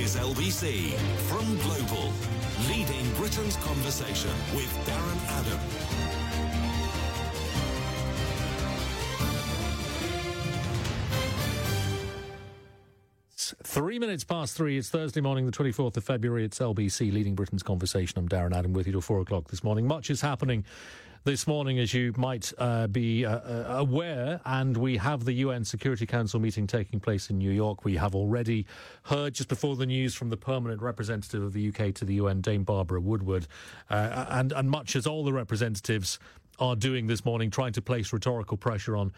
is LBC from Global, leading Britain's conversation with Darren Adam. Three minutes past three. It's Thursday morning, the 24th of February. It's LBC leading Britain's conversation. I'm Darren Adam with you till four o'clock this morning. Much is happening this morning, as you might uh, be uh, uh, aware, and we have the UN Security Council meeting taking place in New York. We have already heard just before the news from the permanent representative of the UK to the UN, Dame Barbara Woodward, uh, and, and much as all the representatives are doing this morning, trying to place rhetorical pressure on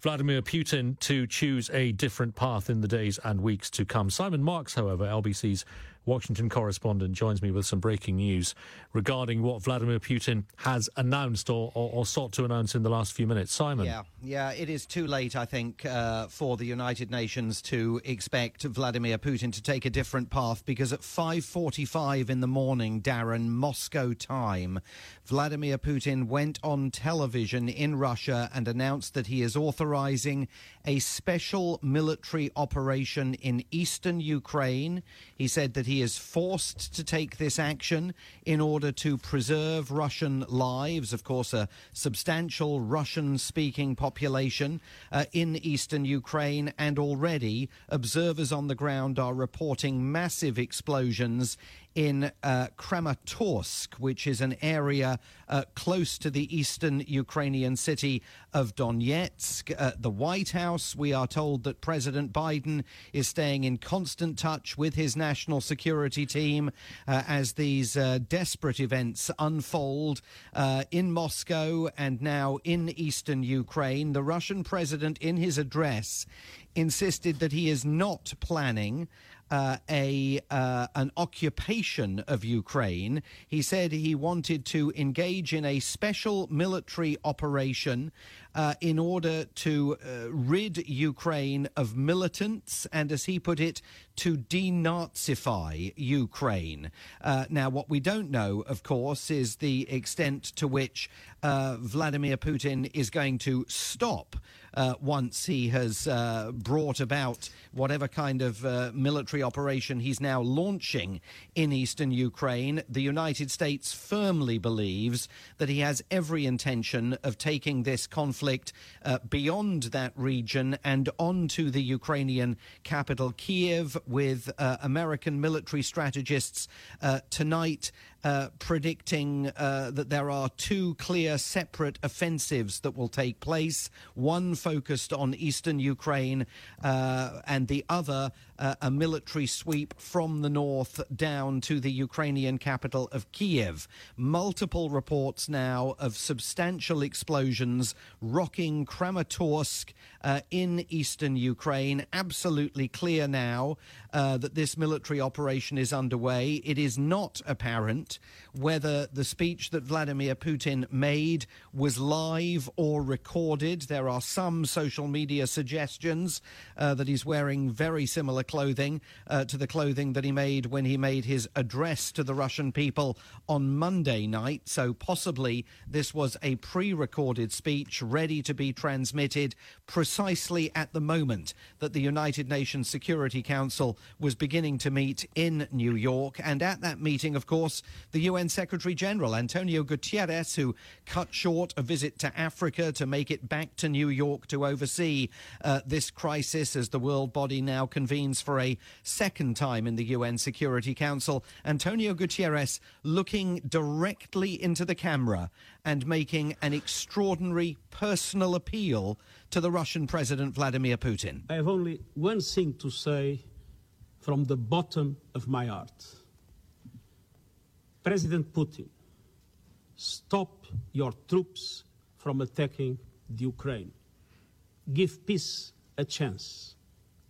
Vladimir Putin to choose a different path in the days and weeks to come. Simon Marks, however, LBC's Washington correspondent, joins me with some breaking news regarding what Vladimir Putin has announced or, or, or sought to announce in the last few minutes. Simon. Yeah, yeah, it is too late, I think, uh, for the United Nations to expect Vladimir Putin to take a different path because at 5:45 in the morning, Darren, Moscow time, Vladimir Putin went on television in Russia and announced that he is authorizing a special military operation in eastern Ukraine. He said that he is forced to take this action in order to preserve Russian lives. Of course, a substantial Russian speaking population uh, in eastern Ukraine, and already observers on the ground are reporting massive explosions in uh, Kramatorsk, which is an area uh, close to the eastern Ukrainian city of Donetsk. Uh, the White House, we are told that President Biden is staying in constant touch with his national security team uh, as these uh, desperate events unfold uh, in Moscow and now in eastern Ukraine. The Russian president, in his address, insisted that he is not planning uh, a uh, an occupation of Ukraine. He said he wanted to engage in a special military operation uh, in order to uh, rid Ukraine of militants and, as he put it, to denazify Ukraine. Uh, now, what we don't know, of course, is the extent to which uh, Vladimir Putin is going to stop uh, once he has uh, brought about whatever kind of uh, military operation he's now launching in eastern Ukraine. The United States firmly believes that he has every intention of taking this conflict uh, beyond that region and onto the Ukrainian capital, Kiev, with uh, American military strategists tonight uh, predicting uh, that there are two clear separate offensives that will take place. One focused on eastern Ukraine, uh, and the other uh, a military sweep from the north down to the Ukrainian capital of Kiev. Multiple reports now of substantial explosions rocking Kramatorsk uh, in eastern Ukraine. Absolutely clear now uh, that this military operation is underway. It is not apparent whether the speech that Vladimir Putin made was live or recorded. There are some social media suggestions uh, that he's wearing very similar clothing uh, to the clothing that he made when he made his address to the Russian people on Monday night. So possibly this was a pre recorded speech ready to be transmitted precisely at the moment that the United Nations Security Council was beginning to meet in New York. And at that meeting, of course, the UN Secretary General Antonio Guterres, who cut short a visit to Africa to make it back to New York to oversee uh, this crisis as the world body now convenes for a second time in the UN Security Council. Antonio Guterres looking directly into the camera and making an extraordinary personal appeal to the Russian President Vladimir Putin. I have only one thing to say from the bottom of my heart. President Putin, stop your troops from attacking the Ukraine. Give peace a chance.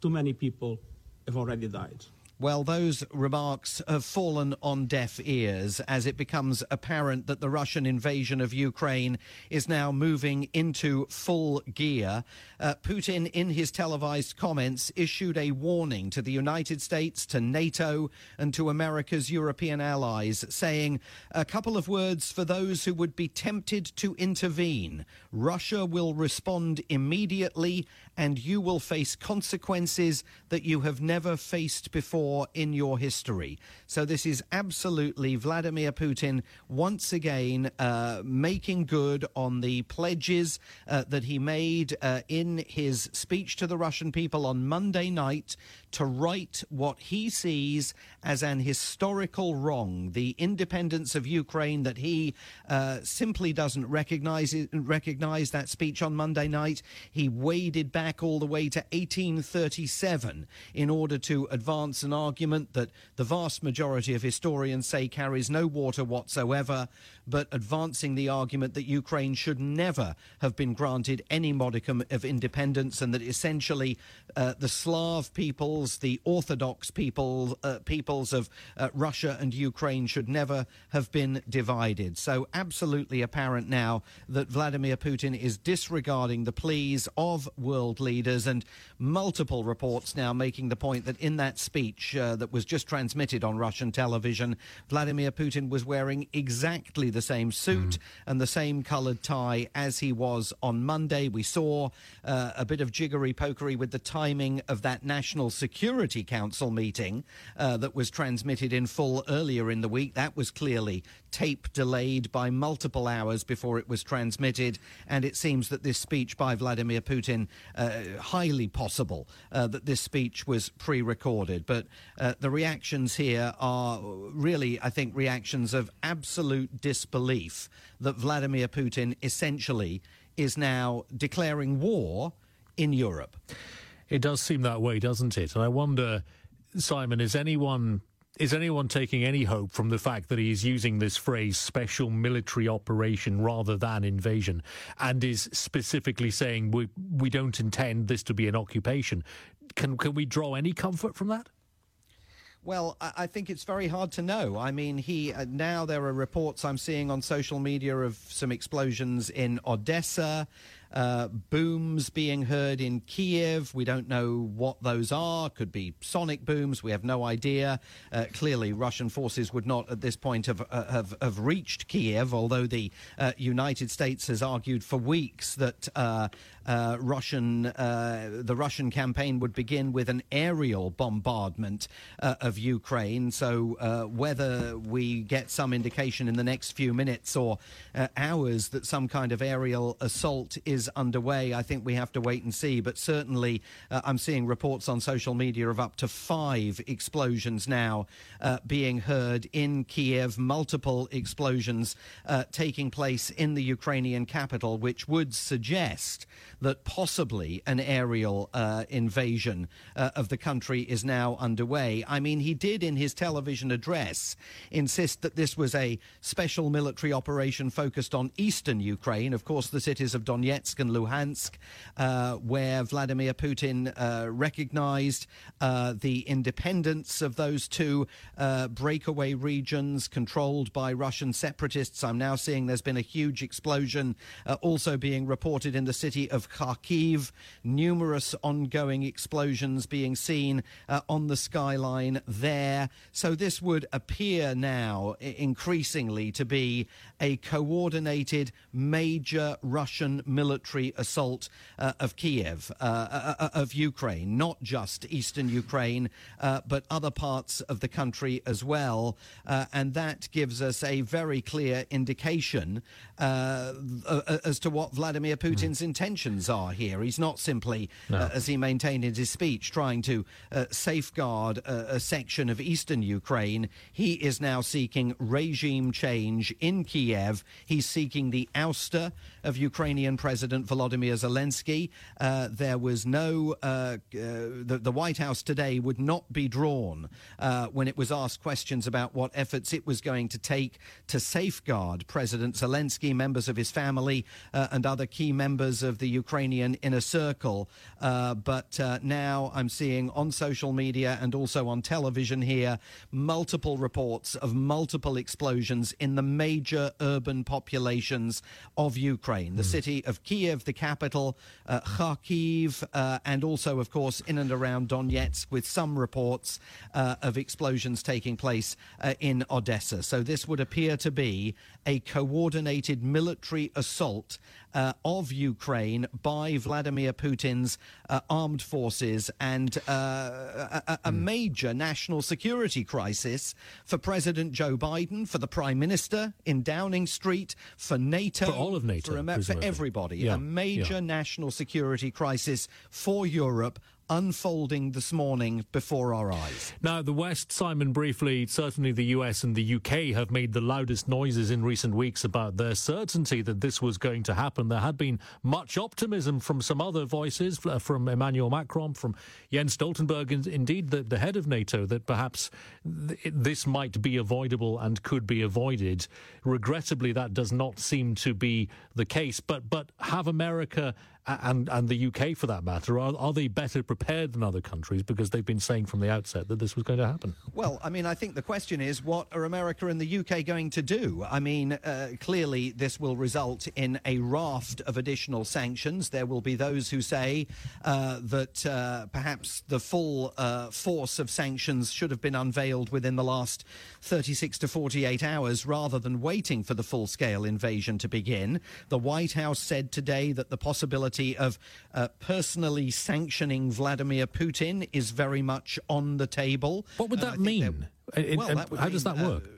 Too many people have already died. Well, those remarks have fallen on deaf ears as it becomes apparent that the Russian invasion of Ukraine is now moving into full gear. Uh, Putin, in his televised comments, issued a warning to the United States, to NATO, and to America's European allies, saying a couple of words for those who would be tempted to intervene. Russia will respond immediately and you will face consequences that you have never faced before in your history. So, this is absolutely Vladimir Putin once again uh, making good on the pledges uh, that he made uh, in his speech to the Russian people on Monday night to right what he sees as an historical wrong, the independence of Ukraine that he uh, simply doesn't recognize, recognize that speech on Monday night. He waded back all the way to 1837 in order to advance an argument that the vast majority of historians say carries no water whatsoever, but advancing the argument that Ukraine should never have been granted any modicum of independence and that essentially uh, the Slav peoples, the Orthodox people, uh, peoples of uh, Russia and Ukraine should never have been divided. So, absolutely apparent now that Vladimir Putin is disregarding the pleas of world leaders and multiple reports now making the point that in that speech uh, that was just transmitted on Russian television, Vladimir Putin was wearing exactly the same suit mm. and the same coloured tie as he was on Monday. We saw uh, a bit of jiggery pokery with the timing of that National Security Council meeting uh, that was transmitted in full earlier in the week. That was clearly tape delayed by multiple hours before it was transmitted. And it seems that this speech by Vladimir Putin, uh, highly possible uh, that this speech was pre recorded. But uh, the reactions here are really, I think, reactions of absolute disbelief that Vladimir Putin essentially is now declaring war in Europe. It does seem that way, doesn't it? And I wonder, Simon, is anyone is anyone taking any hope from the fact that he's using this phrase special military operation rather than invasion and is specifically saying we we don't intend this to be an occupation can can we draw any comfort from that well, I think it's very hard to know. I mean, he uh, now there are reports I'm seeing on social media of some explosions in Odessa uh, booms being heard in Kiev. We don't know what those are. Could be sonic booms. We have no idea. Uh, clearly, Russian forces would not at this point have uh, have, have reached Kiev, although the uh, United States has argued for weeks that uh, Russian the Russian campaign would begin with an aerial bombardment of Ukraine. So whether we get some indication in the next few minutes or hours that some kind of aerial assault is underway. I think we have to wait and see. But certainly, uh, I'm seeing reports on social media of up to five explosions now uh, being heard in Kiev, multiple explosions uh, taking place in the Ukrainian capital, which would suggest that possibly an aerial uh, invasion uh, of the country is now underway. I mean, he did in his television address insist that this was a special military operation focused on eastern Ukraine. Of course, the cities of Donetsk Donetsk and Luhansk, uh, where Vladimir Putin uh, recognized uh, the independence of those two breakaway regions controlled by Russian separatists. I'm now seeing there's been a huge explosion also being reported in the city of Kharkiv, numerous ongoing explosions being seen uh, on the skyline there. So this would appear now increasingly to be a coordinated major Russian military military assault uh, of Kiev, uh, uh, uh, of Ukraine, not just eastern Ukraine, uh, but other parts of the country as well. and that gives us a very clear indication as to what Vladimir Putin's mm. intentions are here. He's not simply, no. as he maintained in his speech, trying to safeguard a, a section of eastern Ukraine. He is now seeking regime change in Kiev. He's seeking the ouster of Ukrainian President. President Volodymyr Zelensky. Uh, there was no, uh, uh, the, the, White House today would not be drawn uh, when it was asked questions about what efforts it was going to take to safeguard President Zelensky, members of his family, uh, and other key members of the Ukrainian inner circle. But now I'm seeing on social media and also on television here multiple reports of multiple explosions in the major urban populations of Ukraine. The mm. city of Kiev Kiev, the capital, uh, Kharkiv, uh, and also, of course, in and around Donetsk, with some reports uh, of explosions taking place uh, in Odessa. So this would appear to be a coordinated military assault uh, of Ukraine by Vladimir Putin's uh, armed forces and uh, a, a, major national security crisis for President Joe Biden, for the Prime Minister in Downing Street, for NATO, for all of NATO, for, for everybody. Yeah. A major yeah. national security crisis for Europe unfolding this morning before our eyes. Now, the West, Simon, briefly, certainly the US and the UK have made the loudest noises in recent weeks about their certainty that this was going to happen. There had been much optimism from some other voices, from Emmanuel Macron, from Jens Stoltenberg, indeed the, the head of NATO, that perhaps th- this might be avoidable and could be avoided. Regrettably, that does not seem to be the case. But, but have America and and the UK for that matter, are, are they better prepared than other countries because they've been saying from the outset that this was going to happen? Well, I mean, I think the question is, what are America and the UK going to do? I mean, uh, clearly this will result in a raft of additional sanctions. There will be those who say uh, that uh, perhaps the full uh, force of sanctions should have been unveiled within the last 36 to 48 hours rather than waiting for the full-scale invasion to begin. The White House said today that the possibility possibility of uh, personally sanctioning Vladimir Putin is very much on the table. What would that mean? It, well, that how mean, does that work?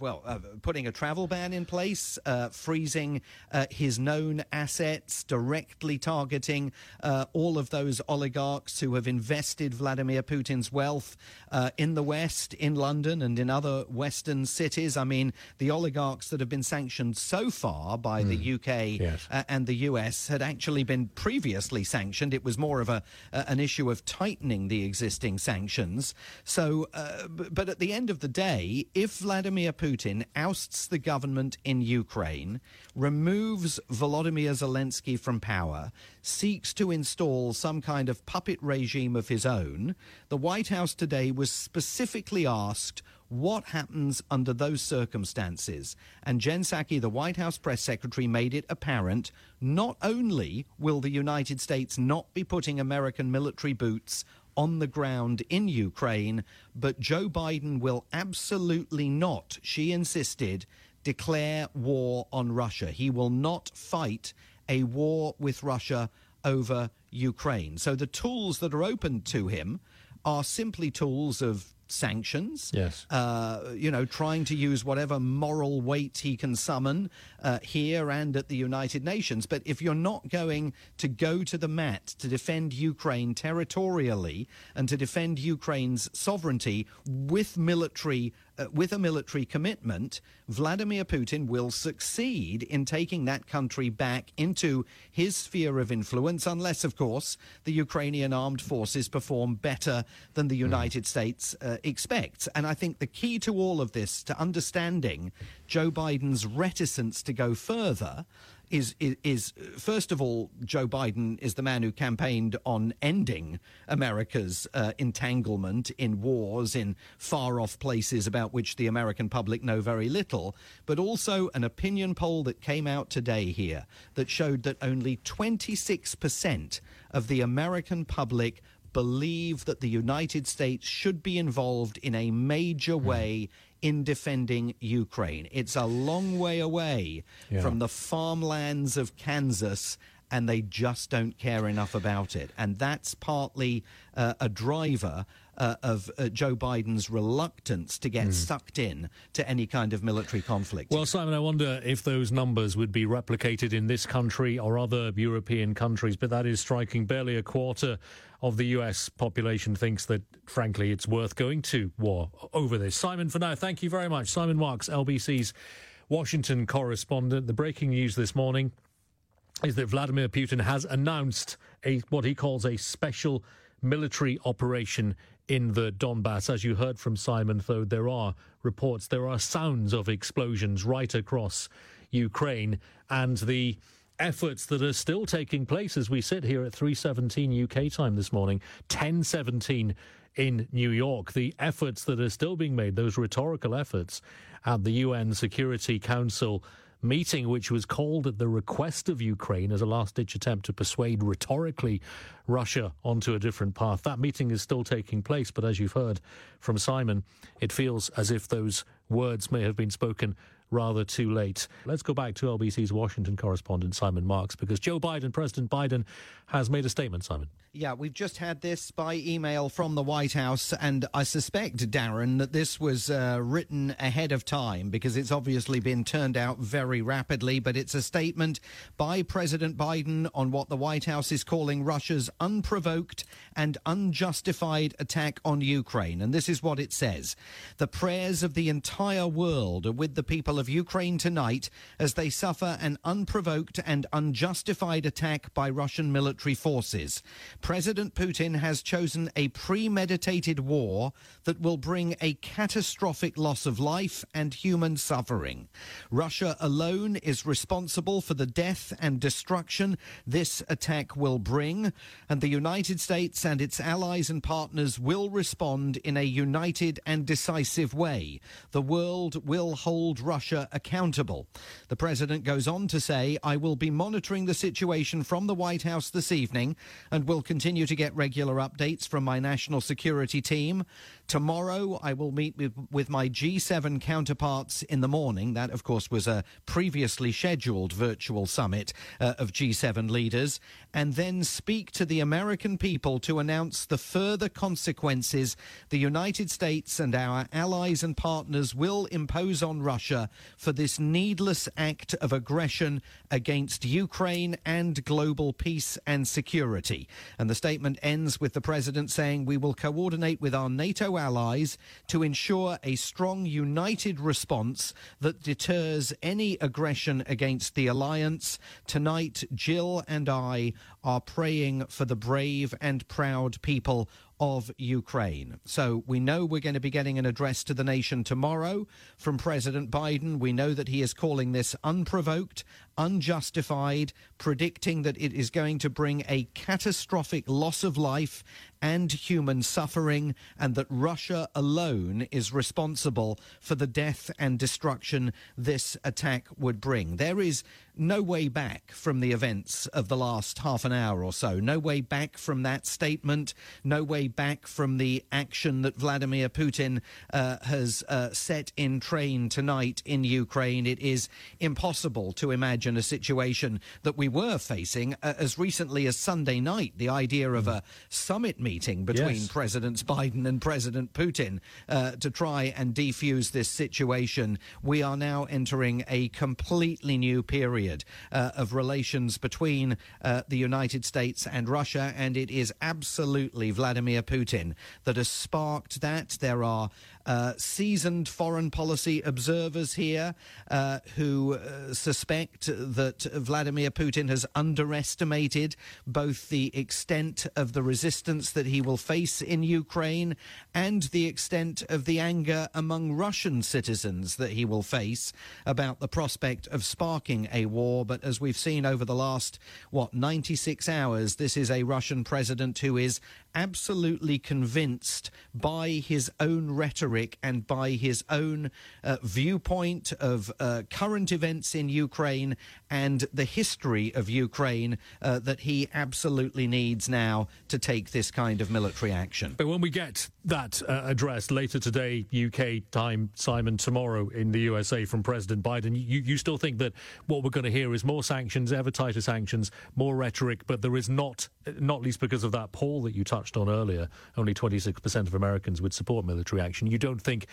Well, uh, putting a travel ban in place, uh, freezing uh, his known assets, directly targeting uh, all of those oligarchs who have invested Vladimir Putin's wealth uh, in the West, in London, and in other Western cities. I mean, the oligarchs that have been sanctioned so far by mm. the hmm. UK yes. Uh, and the US had actually been previously sanctioned. It was more of a an issue of tightening the existing sanctions. So, but at the end of the day, if Vladimir Vladimir Putin ousts the government in Ukraine, removes Volodymyr Zelensky from power, seeks to install some kind of puppet regime of his own, the White House today was specifically asked what happens under those circumstances. And Jen Psaki, the White House press secretary, made it apparent not only will the United States not be putting American military boots on the ground in Ukraine, but Joe Biden will absolutely not, she insisted, declare war on Russia. He will not fight a war with Russia over Ukraine. So the tools that are open to him are simply tools of sanctions. Yes. Uh, you know, trying to use whatever moral weight he can summon uh, here and at the United Nations. But if you're not going to go to the mat to defend Ukraine territorially and to defend Ukraine's sovereignty with military uh, with a military commitment, Vladimir Putin will succeed in taking that country back into his sphere of influence, unless, of course, the Ukrainian armed forces perform better than the United mm. States uh, expects. And I think the key to all of this, to understanding Joe Biden's reticence to go further, is, is, is first of all, Joe Biden is the man who campaigned on ending America's uh, entanglement in wars in far off places about which the American public know very little, but also an opinion poll that came out today here that showed that only 26% of the American public believe that the United States should be involved in a major hmm. way in defending Ukraine. It's a long way away yeah. from the farmlands of Kansas and they just don't care enough about it. And that's partly uh, a driver uh, of uh, Joe Biden's reluctance to get mm. sucked in to any kind of military conflict. Well, Simon, I wonder if those numbers would be replicated in this country or other European countries, but that is striking. Barely a quarter of the US population thinks that, frankly, it's worth going to war over this. Simon, for now, thank you very much. Simon Marks, LBC's Washington correspondent. The breaking news this morning is that Vladimir Putin has announced a what he calls a special military operation in the Donbass. As you heard from Simon, though, there are reports, there are sounds of explosions right across Ukraine, and the efforts that are still taking place as we sit here at 3:17 UK time this morning, 10:17 in New York. The efforts that are still being made, those rhetorical efforts at the UN Security Council meeting, which was called at the request of Ukraine as a last ditch attempt to persuade rhetorically Russia onto a different path. That meeting is still taking place, but as you've heard from Simon, it feels as if those words may have been spoken rather too late. Let's go back to LBC's Washington correspondent Simon Marks because Joe Biden, President Biden, has made a statement, Simon. Yeah, we've just had this by email from the White House, and I suspect, Darren, that this was uh, written ahead of time because it's obviously been turned out very rapidly. But it's a statement by President Biden on what the White House is calling Russia's unprovoked and unjustified attack on Ukraine. And this is what it says The prayers of the entire world are with the people of Ukraine tonight as they suffer an unprovoked and unjustified attack by Russian military forces. President Putin has chosen a premeditated war that will bring a catastrophic loss of life and human suffering. Russia alone is responsible for the death and destruction this attack will bring, and the United States and its allies and partners will respond in a united and decisive way. The world will hold Russia accountable. The president goes on to say, I will be monitoring the situation from the White House this evening and will continue to get regular updates from my national security team. Tomorrow, I will meet with, my G7 counterparts in the morning. That, of course, was a previously scheduled virtual summit uh, of G7 leaders, and then speak to the American people to announce the further consequences the United States and our allies and partners will impose on Russia for this needless act of aggression against Ukraine and global peace and security. And the statement ends with the president saying, We will coordinate with our NATO allies to ensure a strong, united response that deters any aggression against the alliance. Tonight, Jill and I are praying for the brave and proud people of Ukraine. So we know we're going to be getting an address to the nation tomorrow from President Biden. We know that he is calling this unprovoked, unjustified, predicting that it is going to bring a catastrophic loss of life and human suffering, and that Russia alone is responsible for the death and destruction this attack would bring. There is no way back from the events of the last half an hour or so. No way back from that statement. No way back from the action that Vladimir Putin uh, has uh, set in train tonight in Ukraine. It is impossible to imagine a situation that we were facing uh, as recently as Sunday night. The idea of a summit meeting between Yes. Presidents Biden and President Putin uh, to try and defuse this situation. We are now entering a completely new period uh, of relations between uh, the United States and Russia, and it is absolutely Vladimir Putin that has sparked that. There are uh, seasoned foreign policy observers here uh, who uh, suspect that Vladimir Putin has underestimated both the extent of the resistance that he will face in Ukraine and the extent of the anger among Russian citizens that he will face about the prospect of sparking a war. But as we've seen over the last, what, 96 hours, this is a Russian president who is absolutely convinced by his own rhetoric and by his own uh, viewpoint of uh, current events in Ukraine and the history of Ukraine uh, that he absolutely needs now to take this kind of military action. But when we get that uh, address later today, UK time, Simon, tomorrow in the USA from President Biden, you, you still think that what we're going to hear is more sanctions, ever tighter sanctions, more rhetoric, but there is not, not least because of that poll that you touched on earlier, only 26% of Americans would support military action. You don't think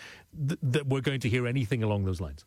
th- that we're going to hear anything along those lines?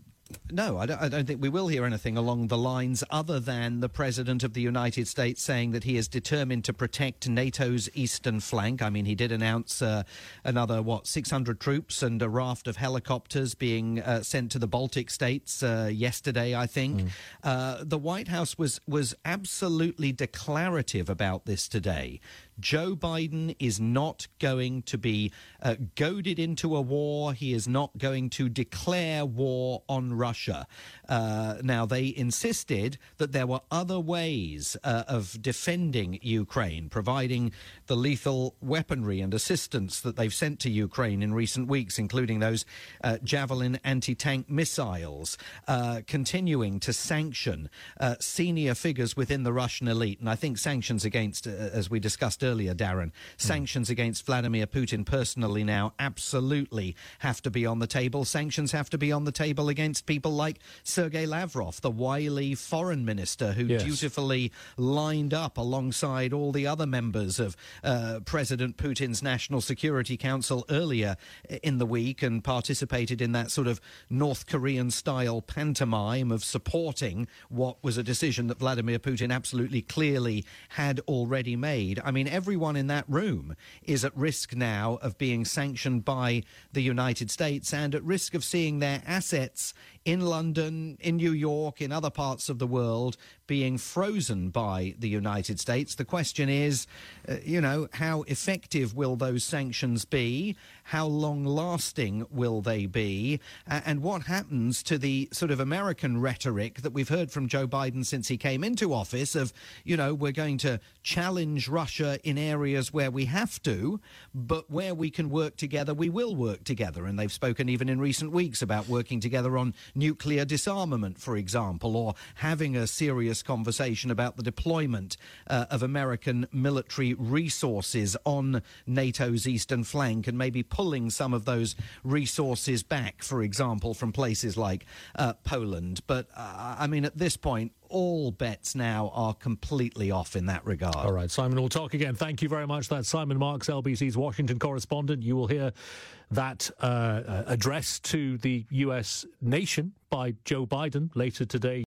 No, I don't, I don't think we will hear anything along the lines other than the President of the United States saying that he is determined to protect NATO's eastern flank. I mean, he did announce uh, another, what, 600 troops and a raft of helicopters being uh, sent to the Baltic states uh, yesterday, I think. Uh, the White House was, was absolutely declarative about this today. Joe Biden is not going to be uh, goaded into a war. He is not going to declare war on Russia. Uh, now, they insisted that there were other ways uh, of defending Ukraine, providing the lethal weaponry and assistance that they've sent to Ukraine in recent weeks, including those uh, Javelin anti tank missiles, uh, continuing to sanction uh, senior figures within the Russian elite. And I think sanctions against, as we discussed earlier, Darren. Sanctions against Vladimir Putin personally now absolutely have to be on the table. Sanctions have to be on the table against people like Sergei Lavrov, the wily foreign minister who Yes. dutifully lined up alongside all the other members of uh, President Putin's National Security Council earlier in the week and participated in that sort of North Korean style pantomime of supporting what was a decision that Vladimir Putin absolutely clearly had already made. I mean, everyone in that room is at risk now of being sanctioned by the United States and at risk of seeing their assets in London, in New York, in other parts of the world being frozen by the United States. The question is, uh, you know, how effective will those sanctions be? How long lasting will they be? Uh, and what happens to the sort of American rhetoric that we've heard from Joe Biden since he came into office of, you know, we're going to challenge Russia in areas where we have to, but where we can work together, we will work together. And they've spoken even in recent weeks about working together on nuclear disarmament, for example, or having a serious conversation about the deployment uh, of American military resources on NATO's eastern flank and maybe pulling some of those resources back, for example, from places like uh, Poland. But uh, I mean, at this point, all bets now are completely off in that regard. All right, Simon, we'll talk again. Thank you very much. That's Simon Marks, LBC's Washington correspondent. You will hear that uh, uh, address to the U.S. nation by Joe Biden later today.